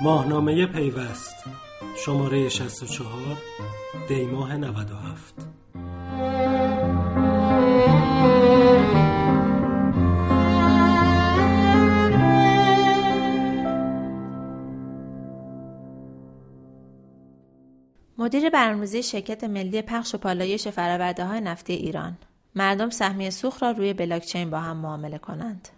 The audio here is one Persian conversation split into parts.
ماهنامه پیوست شماره 64 دیماه 97 مدیر برنامه‌ریزی شرکت ملی پخش و پالایش فرآورده های نفتی ایران مردم سهمیه سوخت را روی بلاکچین با هم معامله کنند.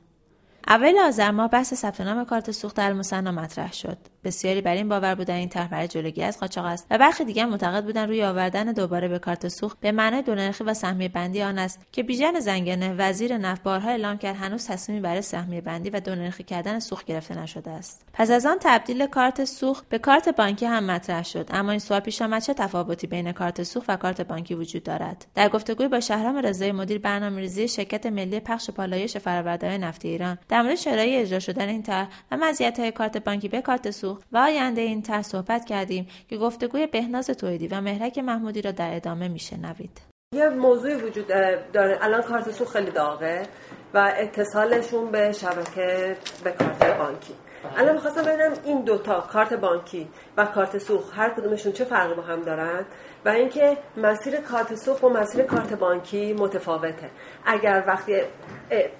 اول آذر ماه بحث ثبت نام کارت سوخت در المصنا مطرح شد. بسیاری بر این باور بودن این طرح برای جلوگیری از قاچاق است و برخی دیگر معتقد بودن روی آوردن دوباره به کارت سوخت به معنای دونرخی و سهمیه بندی آن است که بیژن زنگنه وزیر نفت بارها اعلام کرد هنوز تصمیمی برای سهمیه بندی و دونرخی کردن سوخت گرفته نشده است. پس از آن تبدیل کارت سوخت به کارت بانکی هم مطرح شد اما این سوال پیش آمد چه تفاوتی بین کارت سوخت و کارت بانکی وجود دارد. در گفتگوی با شهرام رضایی مدیر برنامه‌ریزی شرکت ملی پخش و پالایش فرآورده‌های نفتی ایران در مورد شرایط اجرا شدن این طرح و مزیت‌های کارت بانکی به کارت سوخت و آینده این طرح صحبت کردیم که گفتگوی بهناز تویدی و مهرک محمودی را در ادامه میشنوید. یه موضوعی وجود داره. الان کارت سوخت خیلی داغه و اتصالشون به شبکه به کارت بانکی. الان می‌خواستم ببینم این دوتا کارت بانکی و کارت سوخت هر کدومشون چه فرقی با هم دارن و اینکه مسیر کارت سوخت و مسیر کارت بانکی متفاوته. اگر وقتی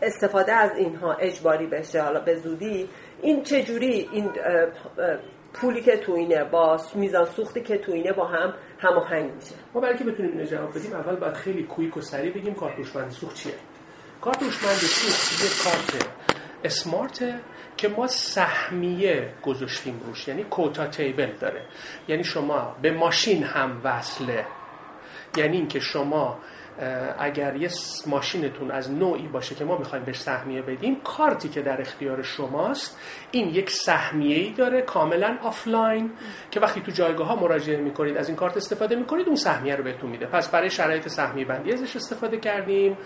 استفاده از اینها اجباری بشه حالا به زودی این چجوری این پولی که تو اینه با میزان سوختی که تو اینه با هم هماهنگ میشه؟ ما برای که بتونیم اینو جواب بدیم اول باید خیلی quick و سریع بگیم کارت هوشمند سوخت چیه. کارت هوشمند سوخت یه کارت smart که ما سهمیه گذاشتیم روش. یعنی quota table داره. یعنی شما به ماشین هم وصله یعنی اینکه شما اگر یه ماشینتون از نوعی باشه که ما می‌خوایم بهش سهمیه بدیم کارتی که در اختیار شماست این یک سهمیه ای داره کاملا آفلاین که وقتی تو جایگاه ها مراجعه می‌کنید از این کارت استفاده می‌کنید اون سهمیه رو بهتون میده. پس برای شرایط سهمیه بندی ازش استفاده کردیم.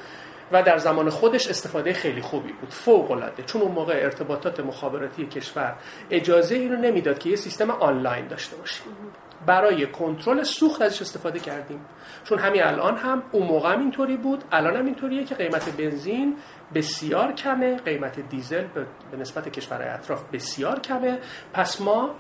و در زمان خودش استفاده خیلی خوبی بود. فوق العاده چون اون موقع ارتباطات مخابراتی کشور اجازه اینو نمی‌داد که یه سیستم آنلاین داشته باشیم. برای کنترل سوخت ازش استفاده کردیم. چون همین الان هم اون موقع هم اینطوری بود الان هم اینطوریه که قیمت بنزین بسیار کمه قیمت دیزل به نسبت کشورهای اطراف بسیار کمه. پس ما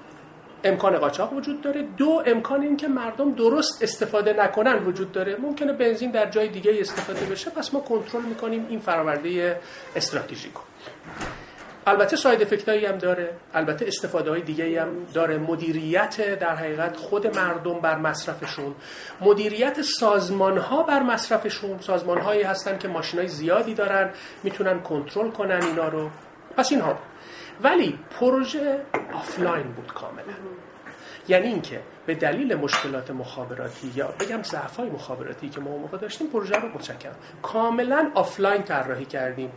امکان قاچاق وجود داره. دو امکان این که مردم درست استفاده نکنن وجود داره. ممکنه بنزین در جای دیگه استفاده بشه. پس ما کنترل می‌کنیم این فراورده استراتژیک البته ساید افکتایی هم داره. البته استفاده های دیگه هم داره. مدیریت در حقیقت خود مردم بر مصرفشون. مدیریت سازمان ها بر مصرفشون. سازمان هایی هستن که ماشین های زیادی دارن می‌تونن کنترل کنن اینا رو. پس اینها. ولی پروژه آفلاین بود کاملا. یعنی اینکه به دلیل مشکلات مخابراتی یا بگم ضعف‌های مخابراتی که ما اون موقع داشتیم پروژه رو متشکرم. کاملا آفلاین طراحی کردیم.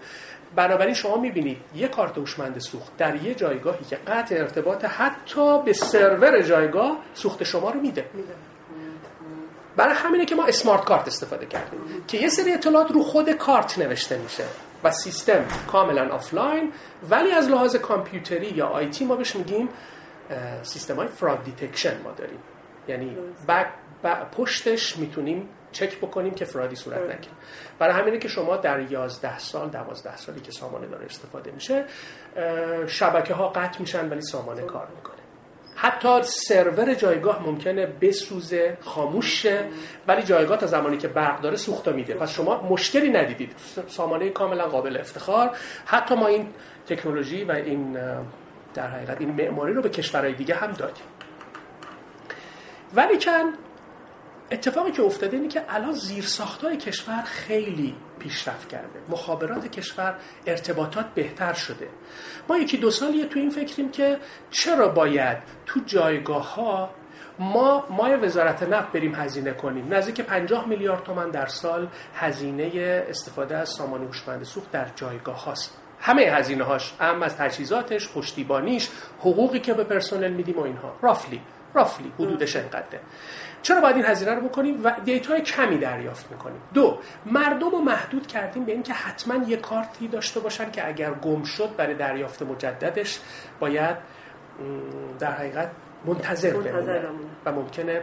بنابراین شما می‌بینید یه کارت هوشمند سوخت در یه جایگاهی که قطع ارتباط حتی به سرور جایگاه سوخت شما رو میده. برای همینه که ما smart card استفاده کردیم که یه سری اطلاعات رو خود کارت نوشته میشه. و سیستم کاملا آفلاین. ولی از لحاظ کامپیوتری یا IT ما بهش میگیم سیستم های fraud detection ما داریم. یعنی back پشتش می‌تونیم چک بکنیم که fraud ی صورت نکنه برای همینه که شما در 11 سال 12 سالی که سامانه داره استفاده میشه شبکه ها قطع میشن ولی سامانه کار می‌کنه. حتی سرور جایگاه ممکنه بسوزه خاموش شه ولی جایگاه تا زمانی که برق داره سوخت میده. پس شما مشکلی ندیدید. سامانه کاملا قابل افتخار. حتی ما این تکنولوژی و این در حقیقت این معماری رو به کشورهای دیگه هم دادیم. ولی کن اتفاقی که افتاده اینه که الان زیرساختهای کشور خیلی پیشرفت کرده. مخابرات کشور ارتباطات بهتر شده. ما یکی دو سالیه تو این فکریم که چرا باید تو جایگاه ها ما مای وزارت نفت بریم هزینه کنیم. نزدیک 50 میلیارد تومن در سال هزینه استفاده از سامان هوشمند سوخت در جایگاه هاست. همه هزینه هاش هم از تجهیزاتش پشتیبانیش حقوقی که به پرسنل میدیم و اینها. رافلی. رافلی حدودش انقدره چرا باید این هزینه رو بکنیم؟ و دیتای کمی دریافت می‌کنیم. دو مردم رو محدود کردیم به اینکه حتما یه کارتی داشته باشن که اگر گم شد برای دریافت مجددش باید در حقیقت منتظر, منتظر و ممکنه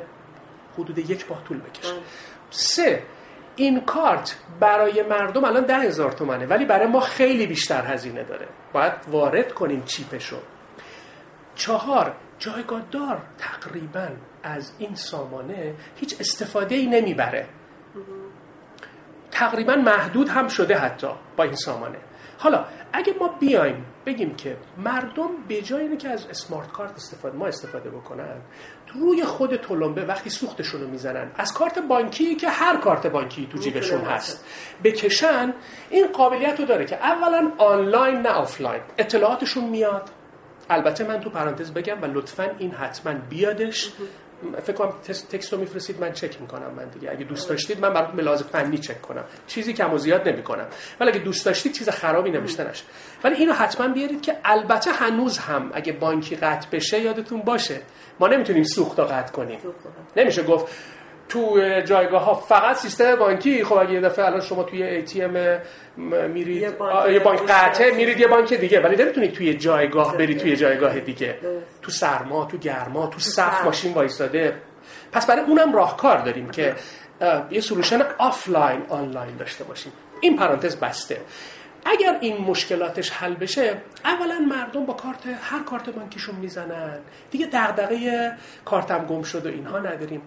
حدود یک ماه طول بکشه. سه این کارت برای مردم الان ده هزار تومنه ولی برای ما خیلی بیشتر هزینه داره. باید وارد کنیم چیپشو. چهار جایگاه دار تقریبا از این سامانه هیچ استفاده ای نمی‌بره. تقریبا محدود هم شده حتی با این سامانه. حالا اگه ما بیایم بگیم که مردم به جای اینه که از smart card استفاده ما استفاده بکنن روی خود تلمبه وقتی سوختشون رو می‌زنن از کارت بانکی که هر کارت بانکی تو جیبشون هست بکشن این قابلیت رو داره که اولا آنلاین نه آفلاین. اطلاعاتشون میاد. البته من تو پرانتز بگم و لطفا این حتما بیادش. فکر کنم text رو میفرستید من چک می‌کنم من دیگه. اگه دوست داشتید من براتون به فنی چک کنم. چیزی کم و زیاد نمی‌کنم. ولی اگه دوست داشتید چیز خرابی نوشته نشه ولی اینو حتما بیارید که البته هنوز هم اگه بانکی قطع بشه یادتون باشه. ما نمی‌تونیم سوخت قطع کنیم. نمیشه گفت تو جایگاه ها فقط سیستم بانکی. خب اگه یه دفعه الان شما توی ای تی ام میرید یه بانک, بانک قطعه میرید یه بانک دیگه. ولی نمی‌تونید توی جایگاه برید توی جایگاه دیگه. تو سرما تو گرما تو صف ماشین وایستاده پس برای اونم راهکار داریم که یه solution offline online داشته باشیم. این پرانتز بسته. اگر این مشکلاتش حل بشه اولا مردم با کارت هر کارت بانکیشون می‌زنن. دیگه دغدغه کارتم گم شد و اینها نداریم.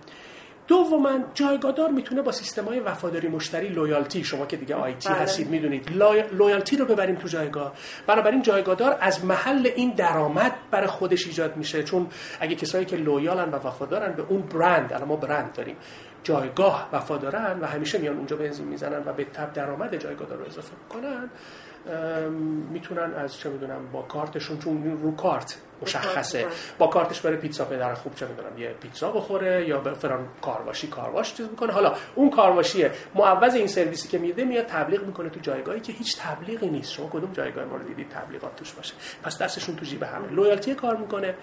دوما جایگادار می‌تونه با سیستم های وفاداری مشتری loyalty شما که دیگه IT بله. هستید می‌دونید loyalty رو ببریم تو جایگاه بنابراین جایگادار از محل این درآمد برای خودش ایجاد میشه چون اگه کسایی که لویالن و وفادارن به اون برند الان ما برند داریم جایگاه وفادارن و همیشه میان اونجا بنزین می‌زنن و به تب درآمد جایگادار رو اضافه می‌کنن می‌تونن از چه می‌دونم با کارتشون چون رو کارت مشخصه. با کارتش بره پیتزا پدر خوب چه می‌دونم یه پیتزا بخوره یا به فران کارواشی کارواش چیز می‌کنه. حالا اون کارواشیه. معوض این سرویسی که میده میاد تبلیغ می‌کنه تو جایگاهی که هیچ تبلیغی نیست. شما کدوم جایگاه ما رو دیدید تبلیغات توش باشه؟ پس دستشون تو جیب همه. loyalty کار می‌کنه.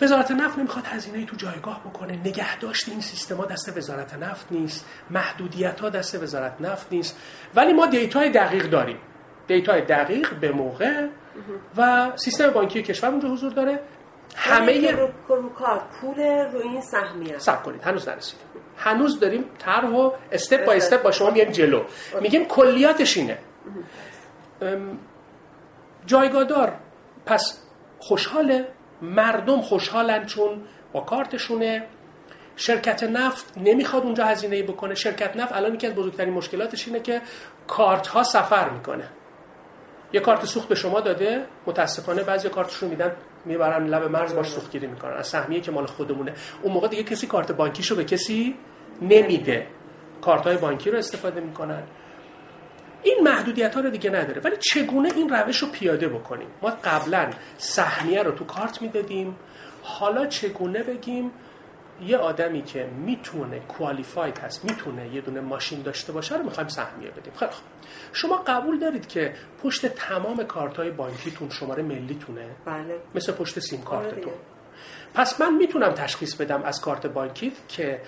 وزارت نفت نمی‌خواد هزینه تو جایگاه بکنه. نگه داشت این سیستما دست وزارت نفت نیست. محدودیت ها دست وزارت نفت نیست. ولی ما data ی دقیق داریم. data ی دقیق به موقع و سیستم بانکی کشور اونجا حضور داره. همه رو, پول رو این سهمیه. صبر کنید هنوز نرسید هنوز داریم طرح و step by step با شما میگیم جلو. میگیم کلیاتش اینه. جایگادار. پس خوشحاله. مردم خوشحالن چون با کارتشونه. شرکت نفت نمی‌خواد اونجا هزینه بکنه. شرکت نفت الان یکی از بزرگترین مشکلاتش اینه که کارت ها سفر می‌کنه. یه کارت سوخت به شما داده متاسفانه بعضی کارتش رو میدن می‌برن لب مرز باش سوختگیری می‌کنن. از سهمیه که مال خودمونه. اون موقع دیگه کسی کارت بانکیشو به کسی نمیده. کارت های بانکی رو استفاده می‌کنن. این محدودیت ها رو دیگه نداره. ولی چگونه این روش رو پیاده بکنیم؟ ما قبلا سهمیه رو تو کارت می‌دادیم. حالا چگونه بگیم یه آدمی که می‌تونه کوالیفاید هست می‌تونه یه دونه ماشین داشته باشه رو می‌خوایم سهمیه بدیم. خیلی خوب. شما قبول دارید که پشت تمام کارت های بانکیتون شماره ملیتونه؟ بله. مثل پشت سیم کارتتون. آره پس من می‌تونم تشخیص بدم از کارت بانکیت که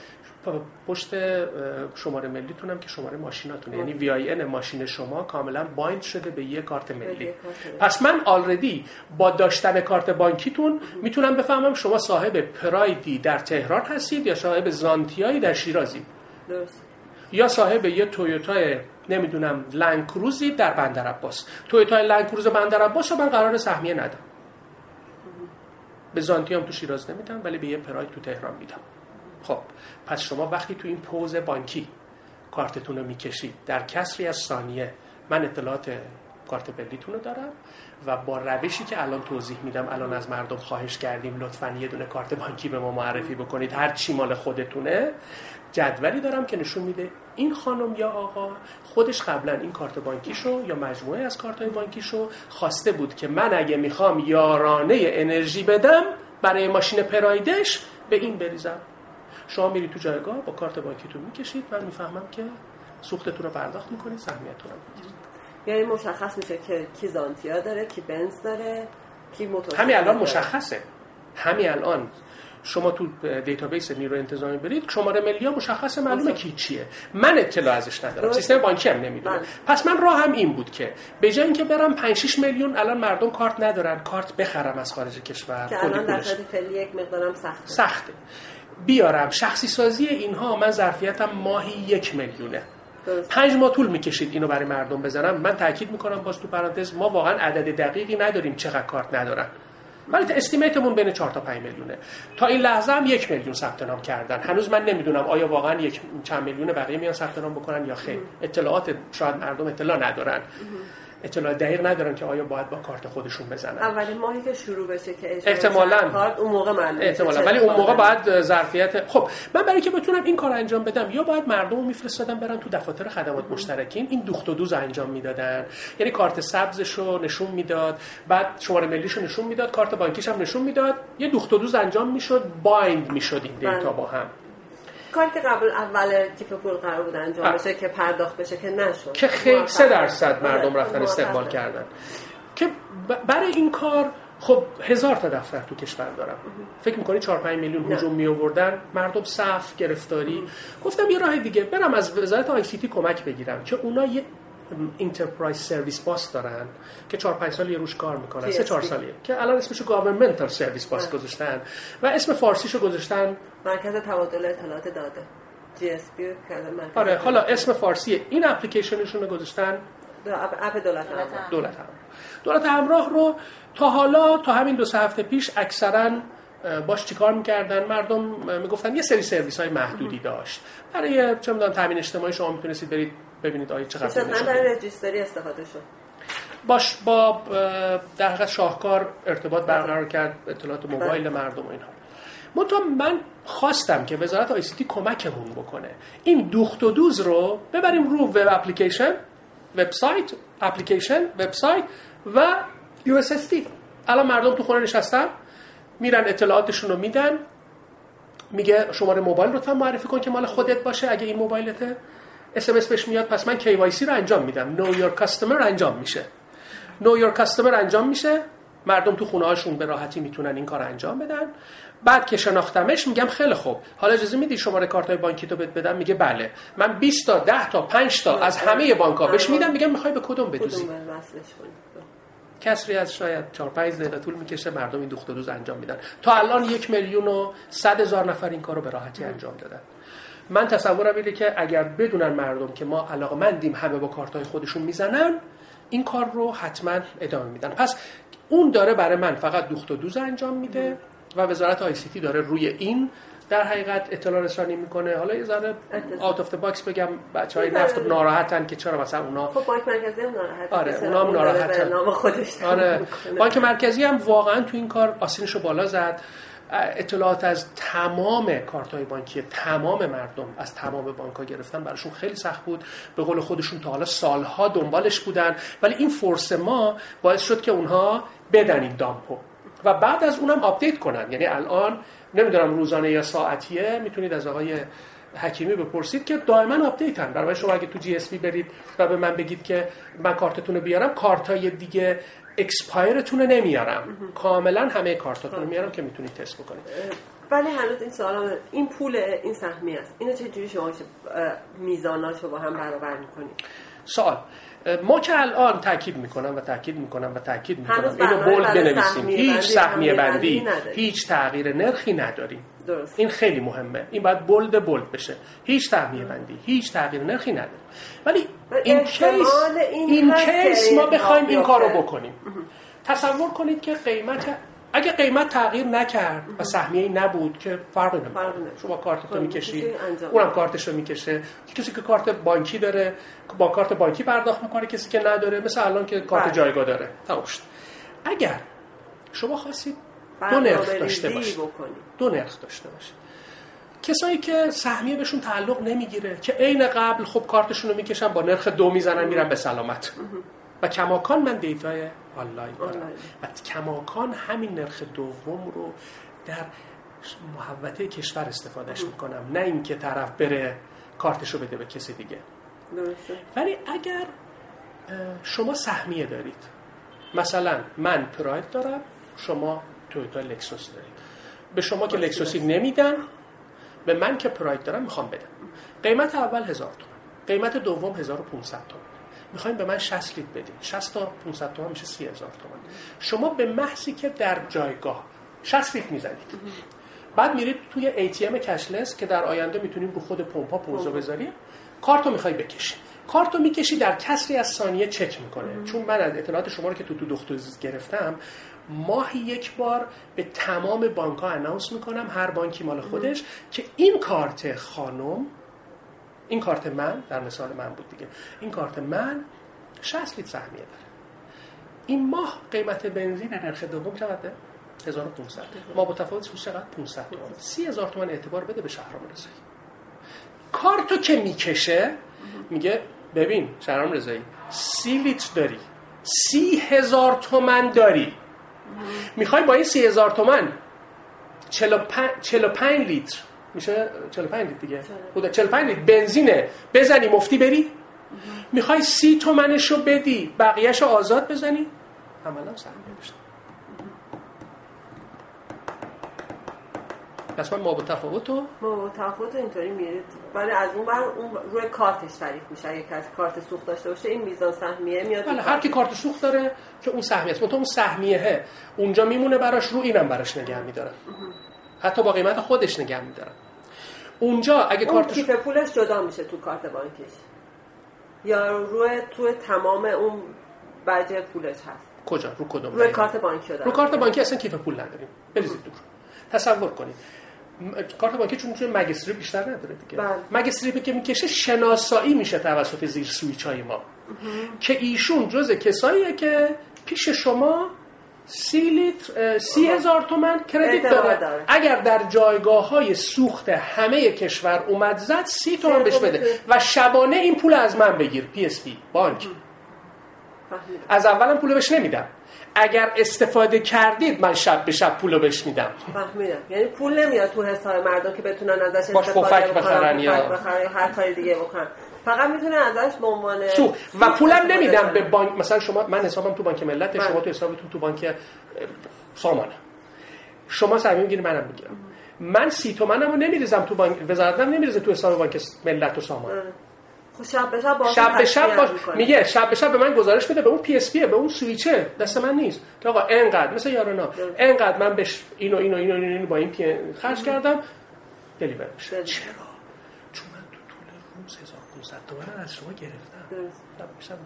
پشت شماره ملیتونم که شماره ماشیناتونه. یعنی VIN ماشین شما کاملا bind شده به یه کارت ملی. پس من already با داشتن کارت بانکیتون می‌تونم بفهمم شما صاحب پرایدی در تهران هستید یا صاحب زانتیایی در شیرازی؟ درست. یا صاحب یه تویوتا نمی‌دونم لندکروزی در بندر عباس. تویوتا لندکروز بندر عباس رو من قراره سهمیه ندم. به زانتی هم تو شیراز نمیدم ولی به یه پراید تو تهران میدم. خب پس شما وقتی تو این پوز بانکی کارتتون رو می‌کشید در کسری از ثانیه من اطلاعات کارت بلیتون رو دارم و با روشی که الان توضیح میدم الان از مردم خواهش کردیم لطفا یه دونه کارت بانکی به ما معرفی بکنید. هر چی مال خودتونه. جدولی دارم که نشون میده این خانم یا آقا خودش قبلا این کارت بانکیشو یا مجموعه از کارت بانکیشو خواسته بود که من اگه می‌خوام یارانه انرژی بدم برای ماشین پرایدش به این بریزم. شما میرید تو جایگاه با کارت بانکیتون می‌کشید من می‌فهمم که سوختتون رو پرداخت می‌کنید سهمیتتون رو می‌گیرید. یعنی مشخص میشه که کی زانتیا داره کی بنز داره کی موتور همین الان مشخصه. همین الان. شما تو database نیرو انتظامی برید شماره ملی ها مشخص معلومه کی چیه. من اطلاع ازش ندارم. سیستم بانکی هم نمی‌دونه. بله. پس من راه هم این بود که به جای اینکه برم 5 6 میلیون الان مردم کارت ندارن. کارت بخرم از خارج کشور که الان در یک مقدارم سخته. سخته. بیارم. شخصی سازی اینها من ظرفیتم ماهی یک میلیونه. پنج ماه طول می‌کشید اینو برای مردم بزنم. من تاکید می‌کنم باز تو پرانتز ما واقعا عدد دقیقی نداریم چقدر کارت ندارن. ولی استیمیتمون بین 4 تا 5 میلیونه. تا این لحظه هم یک میلیون ثبت نام کردن. هنوز من نمی‌دونم آیا واقعا یک چند میلیون بقیه میان ثبت نام بکنن یا خیر. اطلاعات شاید مردم اطلاع ندارن. اطلاع دقیق ندارن که آیا باید با کارت خودشون بزنن. اولین ماهی که شروع بشه که احتمالاً. کارت اون موقع معلومه احتمالاً. ولی اون موقع باید ظرفیت خب من برای که بتونم این کار انجام بدم یا باید مردم رو میفرستادم برن تو دفاتر خدمات مشترکین این دوخت و دوز انجام می‌دادن. یعنی کارت سبزش رو نشون می‌داد بعد شماره ملیش رو نشون می‌داد کارت بانکیش هم نشون می‌داد یه دوخت و دوز انجام می‌شد بایند می‌شد این دیتا بله. با هم. کاری که قبل اول کیف پول قرار بود انجام بله. بشه که پرداخت بشه که نشد. که خیلی سه. درصد مردم آره، رفتن استقبال. کردن. که برای این کار خب هزار تا دفتر تو کشور دارم. فکر می‌کنی 4 5 میلیون هجوم می آوردن مردم صف گرفتاری. گفتم یه راه دیگه برم از وزارت ICT کمک بگیرم که اونا یه enterprise service bus دارن که 4 5 سال یه روش کار می‌کنن سه 4 GSP. سالیه. که الان اسمشو governmental service bus گذاشتن و اسم فارسیشو گذاشتن. مرکز تبادل اطلاعات داده. GSB آره حالا اسم فارسیه. این اپلیکیشنشون رو گذاشتن app دولت همراه. دولت همراه. دولت همراه رو تا حالا تا همین دو سه هفته پیش اکثرا باش چیکار می‌کردن؟ مردم می‌گفتن یه سری سرویس های محدودی داشت. برای چه می‌دونم تامین اجتماعی شما می‌تونستید برید ببینید آیا چقدر بیمه برای. registry استفاده شد. باش با در حقیقت شاهکار ارتباط برقرار کرد اطلاعات موبایل مردم و اینها. منتها من خواستم که وزارت ICT کمکمون بکنه. این دوخت و دوز رو ببریم رو web application website application website و USS الان مردم تو خونه نشستن میرن اطلاعاتشون رو میدن میگه شماره موبایل رو هم معرفی کن که مال خودت باشه اگه این موبایلته. SMS بهش میاد پس من KYC رو انجام میدم. Know Your Customer انجام میشه. Know Your Customer انجام میشه. مردم تو خونه هاشون به راحتی می‌تونن این کار انجام بدن. بعد که شناختمش میگم خیلی خوب. حالا اجازه میدی شماره کارت های بانکی تو بهت بدم؟ میگه بله. من 20 تا 10 تا 5 تا از همه بانک ها بهش میدم میگم می‌خوای به کدوم بدوزی؟ کنید کسری از شاید 4 5 دقیقه طول می‌کشه مردم این دوخت و دوز انجام میدن. تا الان یک میلیون و صد هزار نفر این کارو به راحتی انجام دادن. من تصورم اینه که اگر بدونن مردم که ما علاقمندیم همه با کارتای خودشون می‌زنن این کار رو حتما ادامه میدن. پس اون داره برای من فقط دوخت و دوز انجام میده و وزارت ICT داره روی این در حقیقت اطلاع رسانی می‌کنه. حالا یه ذره out of box بگم بچه های نفت ناراحتن که چرا مثلا اونا خب بانک مرکزی هم ناراحته. آره، اونا هم ناراحتن. به نام خودش آره. بانک مرکزی هم واقعا تو این کار آستینش رو بالا زد. اطلاعات از تمام کارت های بانکی تمام مردم از تمام بانک ها گرفتن براشون خیلی سخت بود. به قول خودشون تا حالا سالها دنبالش بودن. ولی این force ما باعث شد که اونها بدن این dump و. و بعد از اونم update کنن. یعنی الان نمی‌دونم روزانه یا ساعتیه می‌تونید از آقای حکیمی بپرسید که دائما update ن. برای شما اگه تو GS برید و به من بگید که من کارتتون رو بیارم کارت های دیگه expire تون رو نمیارم. کاملا همه کارتاتون رو میارم که می‌تونید تست بکنید. ولی هنوز این سوال این پول این سهمیه است. اینو چه جوری شما میزاناشو با هم برابر می‌کنید؟ سوال. ما که الان تاکید می‌کنم و تاکید می‌کنم و تاکید می‌کنم. اینو bold بنویسیم. هیچ سهمیه بندی. هیچ تغییر نرخی نداریم. درست. این خیلی مهمه. این باید bold bold بشه. هیچ سهمیه بندی هیچ تغییر نرخی نداریم ولی این case این این case ما بخوایم این کارو بیفته. بکنیم. تصور کنید که قیمت اگه قیمت تغییر نکرد و سهمیه نبود که فرقی فرقی نمی‌کنه. شما کارت خب، رو می‌کشید چیزی انجام اونم کارتش رو می‌کشه. کسی که کارت بانکی داره با کارت بانکی پرداخت می‌کنه کسی که نداره مثل الان که کارت بله. جایگاه داره. تموم شد. اگر شما خواستید دو نرخ داشته بکنید دو نرخ داشته باشه. کسایی که سهمیه بهشون تعلق نمی‌گیره که عین قبل خب کارتشون رو می‌کشن با نرخ دو می‌زنن میرن به سلامت. و کماکان من data ی online دارم. و کماکان همین نرخ دوم رو در محوطه کشور استفادهش می‌کنم. نه اینکه طرف بره کارتشو بده به کسی دیگه. درسته. ولی اگر شما سهمیه دارید. مثلا من پراید دارم شما تویوتا لکسوس دارید به شما که لکسوسی نمیدن به من که پراید دارم می‌خوام بدم. قیمت اول هزار تومن قیمت دوم 1500 تومن می‌خوایم به من 60 لیتر بدید 60 تا 500 تومن میشه 30000 تومن شما به محضی که در جایگاه 60 لیتر می‌زنید. بعد میرید توی ATM کشلس که در آینده می‌تونیم رو خود پمپا پوزو بذاریم. کارتو می‌خوای بکشی. کارتو می‌کشی در کسری از ثانیه چک می‌کنه. چون من از اطلاعات شما رو که تو تو دختوز گرفتم ماهی یک بار به تمام بانک ها اناونس می‌کنم هر بانکی مال خودش که این کارت خانم این کارت من در مثال من بود دیگه این کارت من 60 لیتر سهمیه داره. این ماه قیمت بنزین نرخ دوم چقدره؟ 1500 ما با تفاوت فروش چقدر؟ 500 تومان. 30000 تومان اعتبار بده به شهرام رضایی. کارتو که می‌کشه میگه ببین شهرام رضایی 30 لیتر داری. سی هزار تومن داری. می‌خوای با این سی هزار تومن 45 لیتر. میشه 45 لیتر دیگه؟ خدا 45 لیتر بنزینه. بزنی مفتی بری. می‌خوای سی تومنشو بدی بقیهشو آزاد بزنی. عملا سهمیه داشتم پس من ما با تفاوت ما با تفاوت اینطوری میرید ولی از اون بر اون روی کارتش تعریف میشه. اگه کسی کارت سوخت داشته باشه این میزان سهمیه میاد. بله هر کی کارت سوخت داره که اون سهمیه است. اون سهمیه اونجا میمونه براش رو اینم براش نگه میدارن حتی با قیمت خودش نگه میدارن اونجا اگه اون کارت کیف پولش جدا میشه تو کارت بانکیش یا روی تو تمام اون بجه پولش هست. کجا؟ رو کدوم روی کارت بانکی رو کارت بانکی اصلا کیف پول نداریم. بریزید دور تصور کنید. کارت بانکی چون چون مگستری بیشتر نداره دیگه. بله. مگستری که می‌کشه شناسایی میشه توسط زیر سویچ های ما. که ایشون جز کساییه که پیش شما سی لیتر سی هزار تومن credit داره. اگر در جایگاه های سوخت همه کشور اومد زد سی تومن بهش بده. و شبانه این پول از من بگیر PSP بانک. از اولم پول بهش نمیدم. اگر استفاده کردید من شب به شب پولو بهش میدم. فهمیدم. یعنی پول نمیاد تو حساب مردم که بتونن ازش استفاده بخرن یا هر کاری دیگه بکنن. فقط می‌تونه ازش به عنوان سو و پولم نمیدم به بانک. مثلا شما من حسابم تو بانک ملت بله. شما تو حسابتون تو بانک سامانه. شما سهمیه می‌گیری منم می‌گیرم. من سی تومنمو نمیریزم تو بانک وزارتم نمیریزه تو حساب بانک ملت و سامان. خب شب به شب شب به شب باش. میگه شب به شب به من گزارش بده. به اون PSP به اون سویچه. دست من نیست. که آقا انقدر. مثل یارانا انقدر من بهش اینو اینو اینو اینو با این پی خرج کردم. دلیور چرا؟ چون من تو طول روز 1500 تومن از شما گرفتم. شب به شب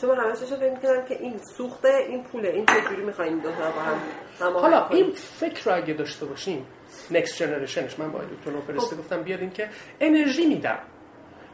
چون من همش فکر می‌کردم که این سوخته این پوله. این چجوری می‌خوایم دو تا با هم حالا این فکر رو اگه داشته باشیم نکست جنریشنش من با دکتر نوفرسته خب. گفتم بیاد این که انرژی میدم.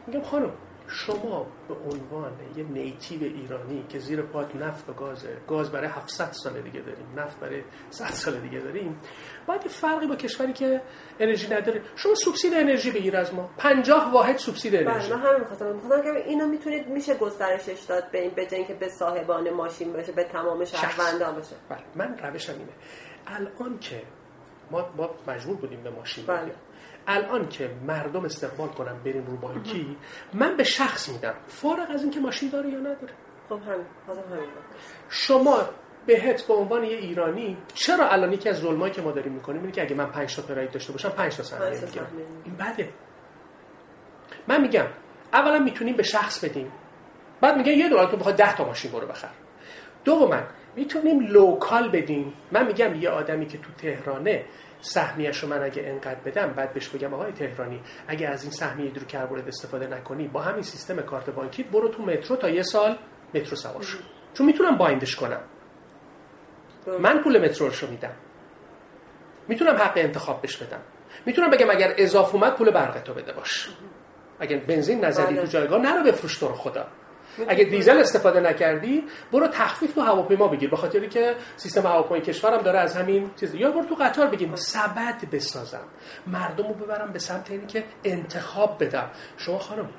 میگم خانم شما به عنوان یه نیتیو ایرانی که زیر پات نفت و گازه گاز برای 700 سال دیگه داریم نفت برای 100 سال دیگه داریم باید یه فرقی با کشوری که انرژی نداره. شما سوبسید انرژی بگیر از ما. 50 واحد سوبسید بله، انرژی. من همین می‌خواستم. می‌خواستم که اینو می‌تونید میشه گسترشش داد به این به که به صاحبان ماشین باشه به تمام شهروندان باشه؟ بله من روشم اینه. الان که ما ما مجبور بودیم به ماشین بله. الان که مردم استقبال کنن بریم رو بانکی من به شخص میدم فارغ از اینکه ماشین داره یا نداره. خب همین شما بهت به عنوان یه ایرانی چرا الان یکی از ظلمایی که ما داریم می‌کنیم اینه که اگه من 5 تا پراید داشته باشم 5 تا سهمیه می‌گیرم؟ این بده. من میگم اولا می‌تونیم به شخص بدیم. بعد میگه یه دلت بخواد 10 تا ماشین برو بخر. دوما می‌تونیم local بدیم. من میگم یه آدمی که تو تهرانه سهمیه رو من اگه انقدر بدم بعد بهش بگم آقای تهرانی اگه از این سهمیه کربورد استفاده نکنی با همین سیستم کارت بانکی برو تو مترو تا یه سال مترو سوار شو. چون می‌تونم بایندش کنم. من پول مترو رو میدم. می‌تونم حق انتخاب بهش بدم. می‌تونم بگم اگر اضافه اومد پول برقتو بده باش. اگر بنزین نزدی تو بله. جایگاه نرو بفروش تو رو خدا. اگه دیزل استفاده نکردی برو تخفیف تو هواپیما بگیر به خاطری که سیستم هواپیمای کشورم داره از همین چیز یا برو تو قطار بگیم سبد بسازم. مردم رو ببرم به سمت اینی که انتخاب بدم. شما خانم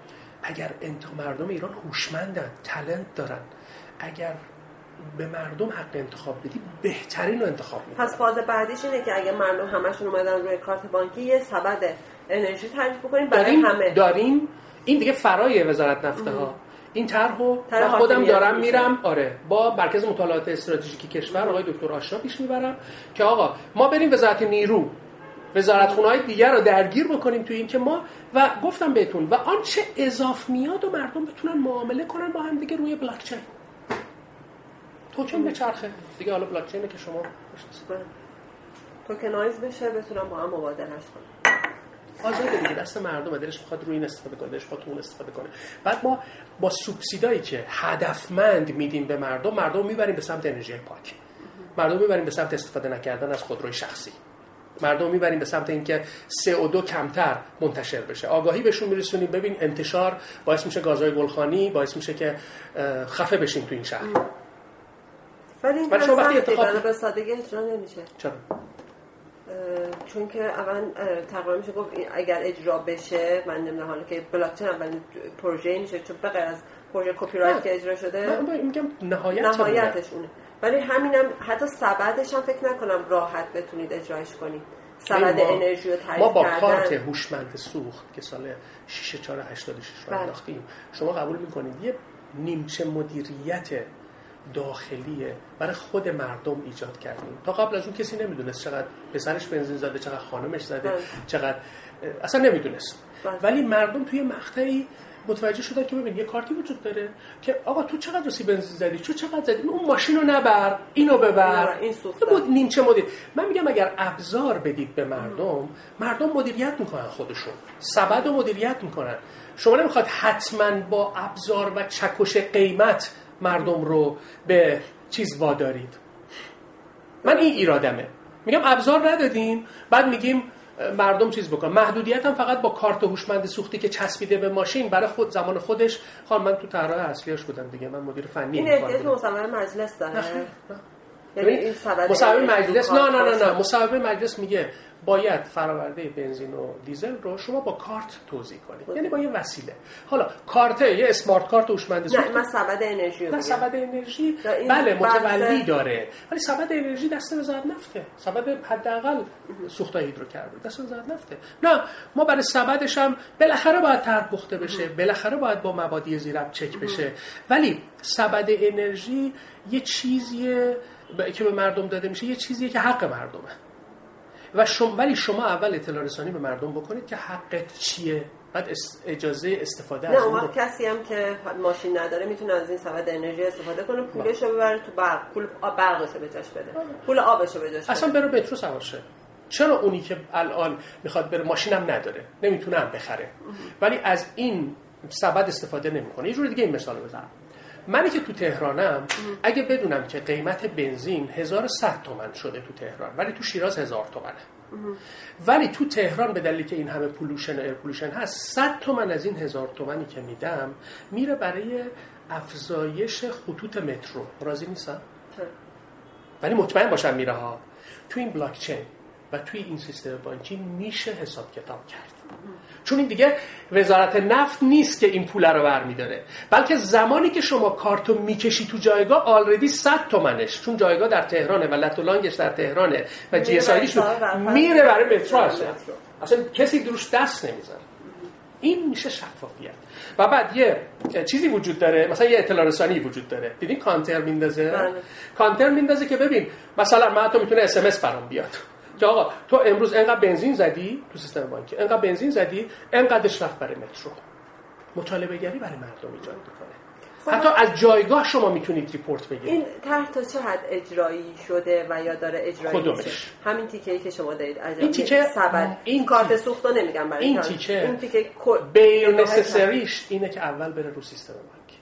اگر انتخاب مردم ایران هوشمندن تلنت دارن اگر به مردم حق انتخاب بدی بهترین رو انتخاب می‌کنن پس فاز بعدیش اینه که اگه مردم همشون اومدن روی کارت بانکی یه سبد انرژی تعریف بکنیم برای همه. داریم. این دیگه فرای وزارت نفته ها. این طرحو من خودم دارم میرم. آره. با مرکز مطالعات استراتژیکی کشور آقای دکتر آشنا پیش می‌برم که آقا ما بریم وزارت نیرو وزارت های دیگر رو درگیر بکنیم تو این که ما و گفتم بهتون و آنچه اضاف میاد و مردم بتونن معامله کنن با هم دیگه روی blockchain token به چرخه. دیگه حالا بلاک چینه که شما tokenize بشه بتونن با هم مبادلش کنن. آزاده دیگه دست مردم دلش می‌خواد روی این استفاده کنه دلش می‌خواد اون استفاده کنه. بعد ما با سوبسیدایی که هدفمند میدیم به مردم مردم می‌بریم به سمت انرژی پاک. مردم می‌بریم به سمت استفاده نکردن از خودروی شخصی. مردم می‌بریم به سمت اینکه CO2 کمتر منتشر بشه. آگاهی بهشون میرسونیم. ببین انتشار باعث میشه گازهای گلخانی باعث میشه که خفه بشیم تو این شهر. ولی این وقتی برای به سادگی اجرا نمیشه. چرا؟ چون که اول تقریبا میشه گفت اگر اجرا بشه من نمی‌دونم حالا که بلاکچین اولین پروژه میشه چون به از پروژه کپی رایت. که اجرا شده من میگم نهایت نهایتشونه ولی همینم حتی سبدش هم فکر نکنم راحت بتونید اجرایش کنید. سبد انرژی رو تعریف ما با کردن. کارت هوشمند سوخت که سال 6 4 86 رو بله. انداختیم شما قبول می‌کنید؟ یه نیمچه مدیریت داخلی برای خود مردم ایجاد کردیم. تا قبل از اون کسی نمی‌دونست چقدر پسرش بنزین زده چقدر خانمش زده بله. چقدر اصلا نمی‌دونست. بله. ولی مردم توی مقطعی متوجه شدن که ببین یه کارتی وجود داره که آقا تو چقدر رسی بنزین زدی؟ تو چقدر زدی؟ اون ماشین رو نبر اینو ببر. این سوخت مد- نیمچه مدیر. من میگم اگر ابزار بدید به مردم مردم مدیریت می‌کنن خودشون سبد رو مدیریت می‌کنن. شما نمی‌خواد حتما با ابزار و چکش قیمت مردم رو به چیز وادارید. من این ایرادمه. میگم ابزار ندادیم. بعد میگیم مردم چیز بکن محدودیت هم فقط با کارت هوشمند سوختی که چسبیده به ماشین برای خود زمان خودش. خانم من تو طراح اصلیش بودم دیگه. من مدیر فنی این. مصمم مجلس داره. یعنی مصوبه انرژی مجلس نه نه نه نه. مصوبه مجلس میگه باید فراورده بنزین و دیزل رو شما با کارت توضیح کنید. یعنی با یه وسیله. حالا کارت یه اسمارت کارت هوشمند نه من سبد انرژی نه سبد انرژی بله متولی داره. ولی سبد انرژی دست وزارت نفته. سبد حداقل سوخت هیدروکربن دست وزارت نفته. نه ما برای سبدش هم بالاخره باید طرح پخته بشه. بالاخره باید با مبادی زیرب چک بشه. ولی سبد انرژی یه چیزیه ب- که به مردم داده میشه یه چیزیه که حق مردمه. و شما ولی شما اول اطلاع رسانی به مردم بکنید که حقت چیه؟ بعد اس- اجازه استفاده نه از اون کسی هم که ماشین نداره می‌تونه از این سبد انرژی استفاده کنه پولش رو ببره تو برق. پول آب- برقش رو به جاش بده. پول آبش رو به جاش اصلا بره مترو سوار شه. چرا اونی که الان می‌خواد بره ماشینم نداره؟ نمی‌تونه هم بخره. ولی از این سبد استفاده نمی‌کنه. یه جور دیگه این مثال بزنم. منی که تو تهرانم اگه بدونم که قیمت بنزین 1100 تومن شده تو تهران ولی تو شیراز 1000 تومنه. ولی تو تهران به دلیلی که این همه pollution air pollution هست 100 تومن از این هزار تومنی که میدم میره برای افزایش خطوط مترو. راضی نیستم؟ ولی مطمئن باشم میره ها. تو این بلاک چین و توی این سیستم بانکی میشه حساب کتاب کرد. چون این دیگه وزارت نفت نیست که این پول رو برمیداره. بلکه زمانی که شما کارتو می‌کشی تو جایگاه already 100 تومنش. چون جایگاه در تهرانه و lat long ش در تهرانه و GIS. میره برای مترو اصلا. مترو. اصلا کسی دروش دست نمی‌زنه این میشه شفافیت. و بعد یه چیزی وجود داره. مثلا یه اطلاع رسانی وجود داره. دیدین کانتر میندازه؟ بله. کانتر میندازه که ببین مثلا من تو می‌تونه SMS برام بیاد. که آقا تو امروز انقدر بنزین زدی تو سیستم بانکی انقدر بنزین زدی انقدرش رفت برای مترو. مطالبه گری برای مردم ایجاد می‌کنه. حتی از جایگاه شما می‌تونید report بگیرید. این طرح تا چه حد اجرایی شده و یا داره اجرایی کدومش؟ میشه همین تیکه ای که شما دارید عجب. این تیکه- سبد. این کارت سوخت نمیگم برای این تیکه این تیکه بیر نسسریش اینه که اول بره رو سیستم بانکی.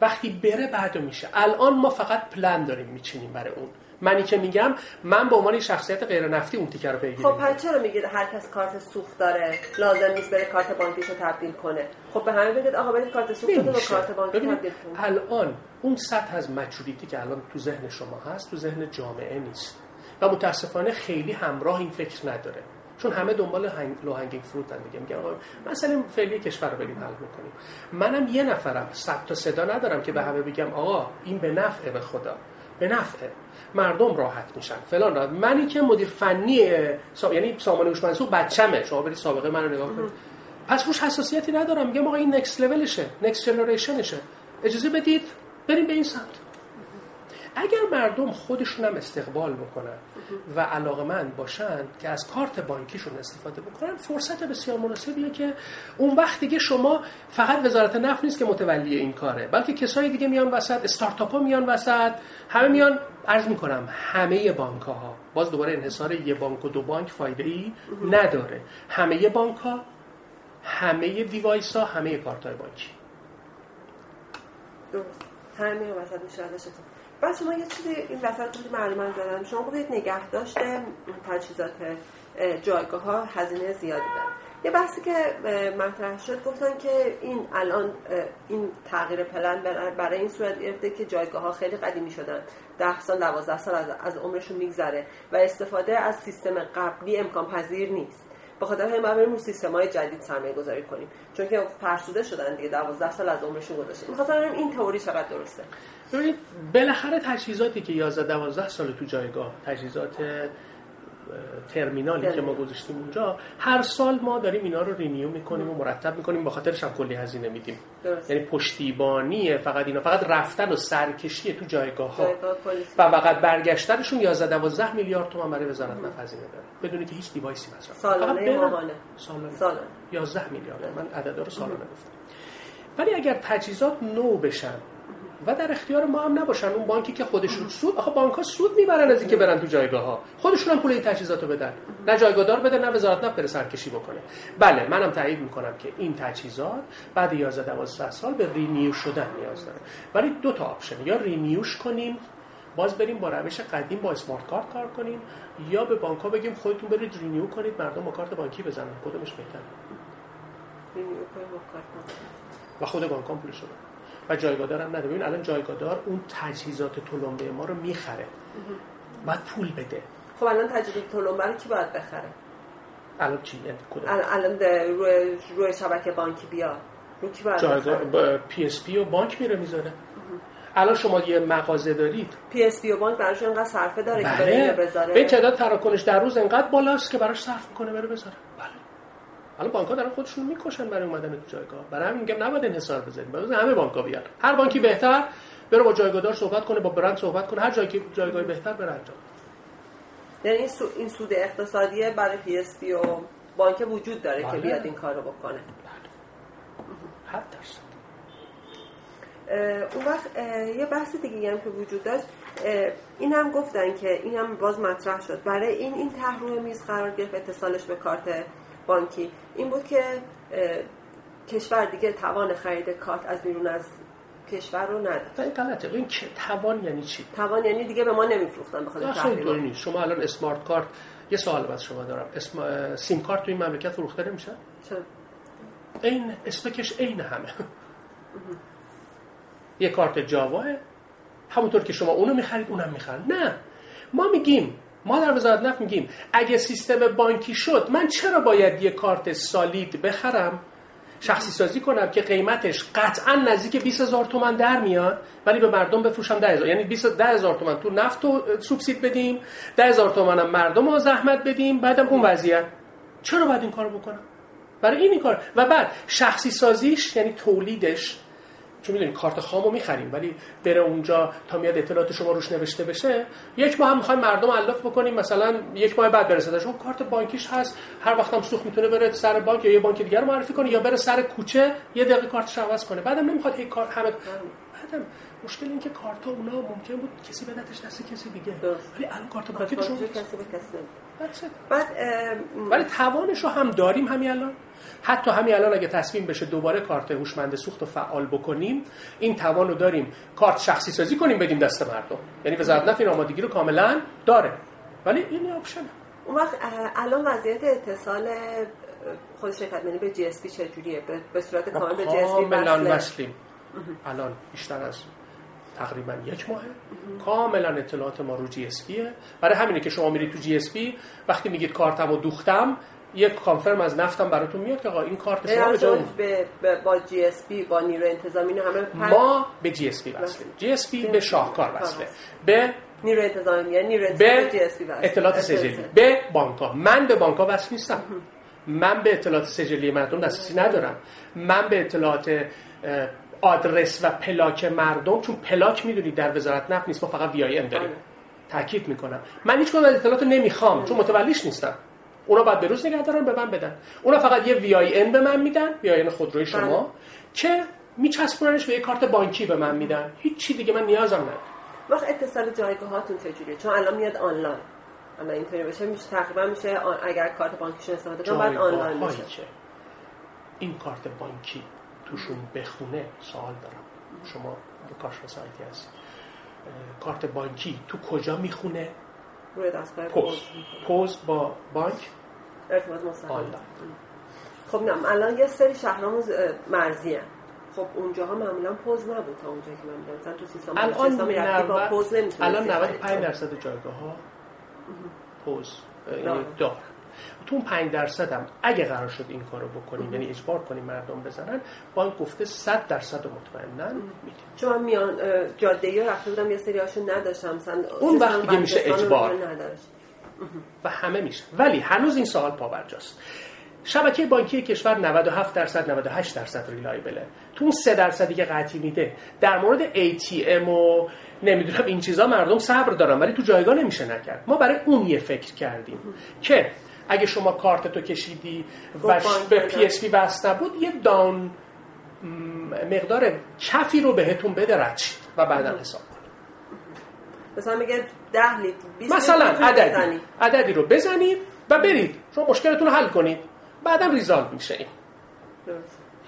وقتی بره بعد میشه. الان ما فقط پلن داریم میچینیم برای اون. منی که میگم من به عنوان یه شخصیت غیر نفتی اون تیکه رو پیگیری خب. پس چرا میگید هر کس کارت سوخت داره؟ لازم نیست بره کارت بانکیشو تبدیل کنه. خب به همه بگید آقا برید کارت سوختتون رو. کارت بانکی تبدیل کنید. الان اون سطح از مچوریتی که الان تو ذهن شما هست تو ذهن جامعه نیست. و متاسفانه خیلی همراه این فکر نداره. چون همه دنبال هنگ... لو هنگینگ فروت دیگه. میگن آقا مثلا فعلی کشور رو بریم حل می‌کنیم منم یه نفرم ثبت تا صدا ندارم که به همه بگم آقا این به نفعه به خدا. به نفعه مردم راحت میشن. فلان راحت منی که مدیر فنی سا... یعنی سامان هوش بچمه. شما برید سابقه من رو نگاه کنید. پس روش حساسیتی ندارم. میگم آقا این نکست لولشه نکست جنریشنشه اجازه بدید بریم به این سمت. اگر مردم خودشون هم استقبال بکنن و علاقمند باشن که از کارت بانکیشون استفاده بکنن فرصت بسیار مناسبیه که اون وقت دیگه شما فقط وزارت نفت نیست که متولی این کاره بلکه کسای دیگه میان وسط استارتاپ ها میان وسط همه میان عرض می‌کنم همه بانک ها باز دوباره انحصار یه بانک و دو بانک فایده ای نداره. همه بانک ها همه دیوایس ها همه کارت های بانکی. درست. همین وسط میشه بعد شما یه چیزی این وسط که معلومات زدم. شما بودید نگه داشته تجهیزات جایگاه ها هزینه زیادی داره. یه بحثی که مطرح شد گفتن که این الان این تغییر پلن برای این صورت گرفته که جایگاه ها خیلی قدیمی شدن ده سال دوازده سال از, از عمرشون میگذره و استفاده از سیستم قبلی امکان پذیر نیست. به خاطر همین ما بریم سیستم های جدید سرمایه گذاری کنیم. چون که فرسوده شدن دیگه 12 سال از عمرشون گذشته. می‌خواستم این تئوری چقدر درسته. ببینید بالاخره تجهیزاتی که 11 12 سال تو جایگاه تجهیزات ترمینالی که ما گذاشتیم اونجا هر سال ما داریم اینا رو رینیو می‌کنیم و مرتب می‌کنیم با خاطرش هم کلی هزینه میدیم. یعنی پشتیبانی فقط اینا فقط رفتن و سرکشی تو جایگاه ها. و فقط برگشتنشون 11 12 میلیارد تومان برای وزارت نفت هزینه داره. بدون که هیچ دیوایسی مصرف سالانه ماهانه سالانه. 11 میلیارد. من عددا رو سالانه گفتم. ولی اگر تجهیزات نو بشن و در اختیار ما هم نباشن. اون بانکی که خودشون سود آخه بانک ها سود می‌برن از اینکه برن تو جایگاه ها خودشون هم پول این تجهیزاتو بدن. نه جایگاهدار بده نه وزارت نفت بره سرکشی بکنه. بله منم تایید می‌کنم که این تجهیزات بعد 11 12 سال به رینیو شدن نیاز داره ولی دو تا option. یا renew ش کنیم باز بریم با روش قدیم با smart card کار کنیم یا به بانک ها بگیم خودتون برید renew کنید مردم با کارت بانکی بزنن. کدومش بهتره؟ و خود بانک هم پولش و جایگاه هم نده ببین الان جایگاهدار اون تجهیزات تلمبه ما رو می‌خره. باید پول بده. خب الان تجهیزات تلمبه رو کی باید بخره؟ الان چی؟ یعنی الان روی روی شبکه بانکی بیاد. رو کی باید جایگاه PSP و بانک میره می‌ذاره. الان شما یه مغازه دارید. PSP و بانک براش اینقدر صرفه داره بله. که بره بذاره. به تعداد تراکنش در روز انقدر بالاست که براش صرف کنه بره بذاره. بله. حالا بانک ها دارن خودشون می‌کشن برای اومدن تو جایگاه. برای همین میگم نباید انحصار بزنیم باید همه بانک ها بیان. هر بانکی بهتر بره با جایگاهدار صحبت کنه با برند صحبت کنه. هر جایی که جایگاه بهتر بره انجام. یعنی این, سو، این سود اقتصادی برای PSP و بانک وجود داره بله. که بیاد این کارو بکنه. بله. حد درصد. اون وقت یه بحث دیگه هم که وجود داشت این هم گفتن که این هم باز مطرح شد. برای این این ته روی میز قرار گرفت اتصالش به کارت بانکی. این بود که کشور دیگه توان خرید کارت از بیرون از کشور رو نداره این غلطه. این توان یعنی چی؟ توان یعنی دیگه به ما نمیفروختن بخاطر تحریم. نیست شما الان اسمارت کارت یه سوال بس شما دارم. اسم سیم کارت تو این مملکت فروخته نمیشه؟ چرا؟ این اسپکش عین همه. یه کارت جاواه. همونطور که شما اونو می‌خرید اونم می‌خرن. نه. ما میگیم ما در وزارت نفت میگیم اگه سیستم بانکی شد من چرا باید یه کارت سالید بخرم؟ شخصی سازی کنم که قیمتش قطعا نزدیک 20 هزار تومن در میاد ولی به مردم بفروشم 10 هزار. یعنی 20 ده هزار تومن تو نفت رو سوبسید بدیم 10 هزار تومن هم مردم رو زحمت بدیم بعدم اون وضعیت. چرا باید این کارو بکنم؟ برای این این کار. و بعد شخصی سازیش یعنی تولیدش چون می‌دونید کارت خامو می‌خریم ولی بره اونجا تا میاد اطلاعات شما روش نوشته بشه یک ماه هم می‌خوایم مردم الاف بکنیم مثلا یک ماه بعد برسه. شما کارت بانکیش هست هر وقت هم سوخت می‌تونه بره سر بانک یا یه بانک دیگر معرفی کنه یا بره سر کوچه یه دقیقه کارتش عوض کنه. بعدم نمی‌خواد هی کار همه بعدم مشکل این که کارت اونا ممکن بود کسی بدتش دست کسی دیگه. ولی الان کارت بانکی شما کسی به کسی بعد ولی توانش رو هم داریم همین الان. حتی همین الان اگه تصمیم بشه دوباره کارت هوشمند سوخت رو فعال بکنیم این توان رو داریم. کارت شخصی سازی کنیم بدیم دست مردم. یعنی وزارت نفت این آمادگی رو کاملا داره. ولی این option اون وقت الان وضعیت اتصال خود شرکت ملی به GSB چجوریه؟ به صورت کامل به GSB الان بیشتر از تقریبا یک ماهه کاملا اطلاعات ما رو GSB ه برای همینه که شما میرید تو GSB وقتی میگید کارتمو دوختم یک confirm از نفتم براتون میاد که آقا این کارت شما به به با GSB با نیرو انتظامی همه ما به جی اس پی وصله جی اس پی به شاهکار وصله. به نیرو انتظامی یعنی نیرو به GSB وصله. اطلاعات سجلی. به بانک من به بانک وصل نیستم. من به اطلاعات سجلی مردم دسترسی ندارم. من به اطلاعات آدرس و پلاک مردم چون پلاک می‌دونید در وزارت نفت نیست ما فقط VIN داریم. آره. تاکید می‌کنم. من هیچ کدوم از اطلاعات نمی‌خوام چون متولیش نیستم. اونا باید به روز نگه دارن به من بدن. اونا فقط یه VIN به من میدن VIN خودروی شما بله. که میچسبوننش به یه کارت بانکی به من میدن. هیچ چی دیگه من نیازم ندارم. وقت اتصال جایگاهاتون چجوریه؟ چون الان میاد آنلاین. اما اینطوری بشه میشه تقریبا میشه اگر کارت بانکیشون استفاده کنم بعد آنلاین میشه. این کارت بانکی. توشون بخونه سوال دارم. شما کارشناس آیتی هست کارت بانکی تو کجا می‌خونه؟ روی پست. پست با بانک؟ ارتباط مستقیم. خب نه الان یه سری شهرامون مرزی هن. خب اونجاها معمولا پوز نبود تا اونجایی که من مثلا تو سیستان الان بلوچستان می‌رفتی با 90 پوز الان خرید 95 کنی. درصد جایگاه ها پوز. دار. تو اون 5 درصد هم اگه قرار شد این کارو بکنیم یعنی اجبار کنیم مردم بزنن بانک گفته 100 درصد مطمئنا میده چون میان جاده ای رفته بودم یه سری هاشون نداشتم مثلا اون وقت دیگه میشه اجبار. و همه میشه. ولی هنوز این سوال پاورجاست. شبکه بانکی کشور 97 درصد 98 درصد ریلایبله تو اون 3 درصدی که قطعی میده در مورد ATM و نمی‌دونم این چیزا مردم صبر دارن ولی تو جایگاه نمیشه نکرد. ما برای اون یه فکر کردیم که اگه شما کارت تو کشیدی و به. PSP وصل نبود یه down م، مقدار کفی رو بهتون بده رد و بعدا حساب کنید. مثلا میگه 10 لیتر 20 مثلا عددی. عددی رو بزنید و برید. شما مشکلتون رو حل کنید. بعدا resolve میشه این.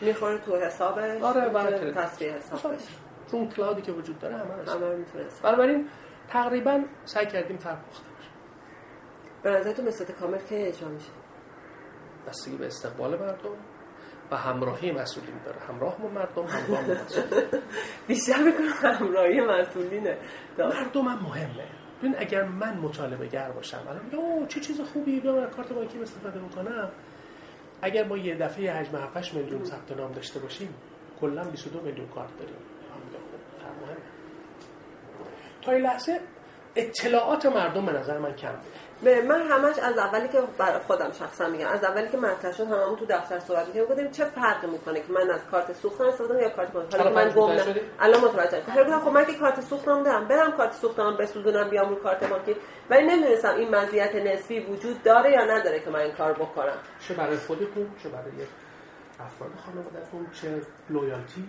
می‌خوره تو حسابش آره، بله. می‌تونه تسویه حساب بشه چون اون کلاودی که وجود داره همه همه می‌تونه بنابراین تقریبا سعی کردیم فرق به نظرتون مثل کامل که اجرا میشه؟ بستگی به استقبال مردم و همراهی مسئولین داره. همراه با مردم همراه مسئولین. بیشتر می‌کنم همراهی مسئولینه. مردم هم مهمه. ببین اگر من مطالبه گر باشم الان میگم اوه چه چیز خوبی بیام از کارت بانکی استفاده بکنم. اگر ما یه دفعه حجم 7 میلیون ثبت نام داشته باشیم کلا 22 میلیون کارت داریم. من. تا این لحظه اطلاعات مردم به نظر من کم بوده به من همش از اولی که برای خودم شخصا میگم از اولی که مطرح شد هممون تو دفتر صحبت می‌کردیم گفتیم چه فرقی می‌کنه که من از کارت سوختم استفاده یا کارت بانکی حالا من گم؟ الان متوجه شدم. هر خب من که کارت سوختم دارم. برم کارت سوختم بسوزونم بیام رو کارت بانکی ولی نمی‌دونستم این مزیت نسبی وجود داره یا نداره که من این کار بکنم. چه برای خودتون چه برای افراد خانوادهتون چه loyalty؟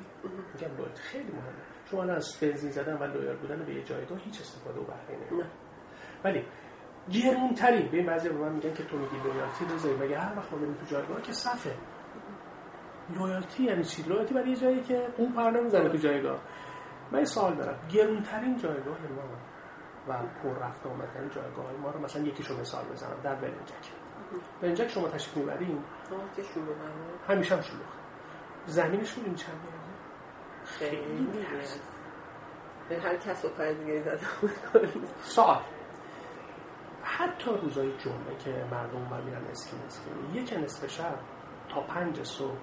میگم loyalty خیلی مهمه. شما الان از بنزین زدن و loyal بودن به یه جایگاه هیچ استفاده و بهره نه. ولی گرونترین به این بعضی به من میگن که تو میگی loyalty بذاری مگه هر وقت ما بریم تو جایگاه که صفه. loyalty یعنی چی؟ loyalty برای یه جایی که اون پر نمی‌زنه تو جایگاه. من یه سوال دارم. گرونترین جایگاه ما و پر رفت و آمدترین جایگاه ما رو مثلا یکیشو مثال بزنم. در ولنجک. بلنجک شما تشریف کنم. همیشه هم شلوغ. زمینش می‌دونی چند میلیونه خیلی هر کس و دیگه بود سوال. حتی روزای جمعه که مردم اونور میرن اسکین اسکین یک نصف شب تا پنج صبح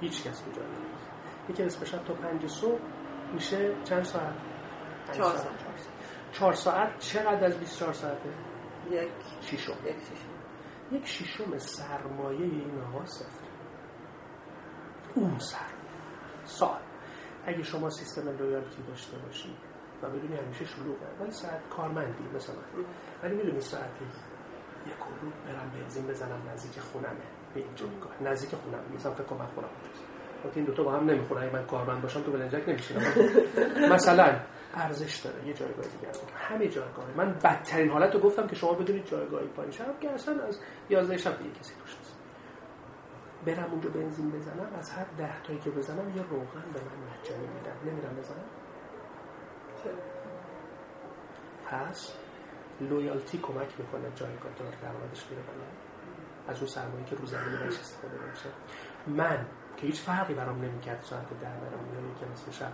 هیچ کس جای نیست یک نصف شب تا پنج صبح میشه چند ساعت؟ چهار ساعت. چهار ساعت چقدر از 24 ساعته؟ یک شیشم. یک شیشم. یک شیشم سرمایه این آقا صفر. اون سرمایه. سال اگه شما سیستم لویالتی داشته باشید و بدونی همیشه شلوغه ولی ساعت کارمندی مثل من ولی می‌دونی ساعتی یک رو برم بنزین بزنم نزدیک خونمه. به این جایگاه. نزدیک خونم. مثلا فکر کنم خونم اونجاست. البته این دوتا با هم نمی‌خونه اگه من کارمند باشم تو بلنجک نمیشینم. مثلا ارزش داره. یه جایگاه دیگه. همه جایگاه من بدترین حالت رو گفتم که شما بدونید جایگاهی پایین شب که اصلا از 11 شب دیگه کسی توش نیست. برم اونجا بنزین بزنم. از هر ده تایی که بزنم یه روغن به من مجانی میدن. نمیرم بزنم. پس لویالتی کمک می‌کنه جایگاه دار درآمدش میره بالا از اون سرمایه که رو زمین بهش استفاده نمیشه من که هیچ فرقی برام نمی‌کرد ساعت ده برم یا یک نصف شب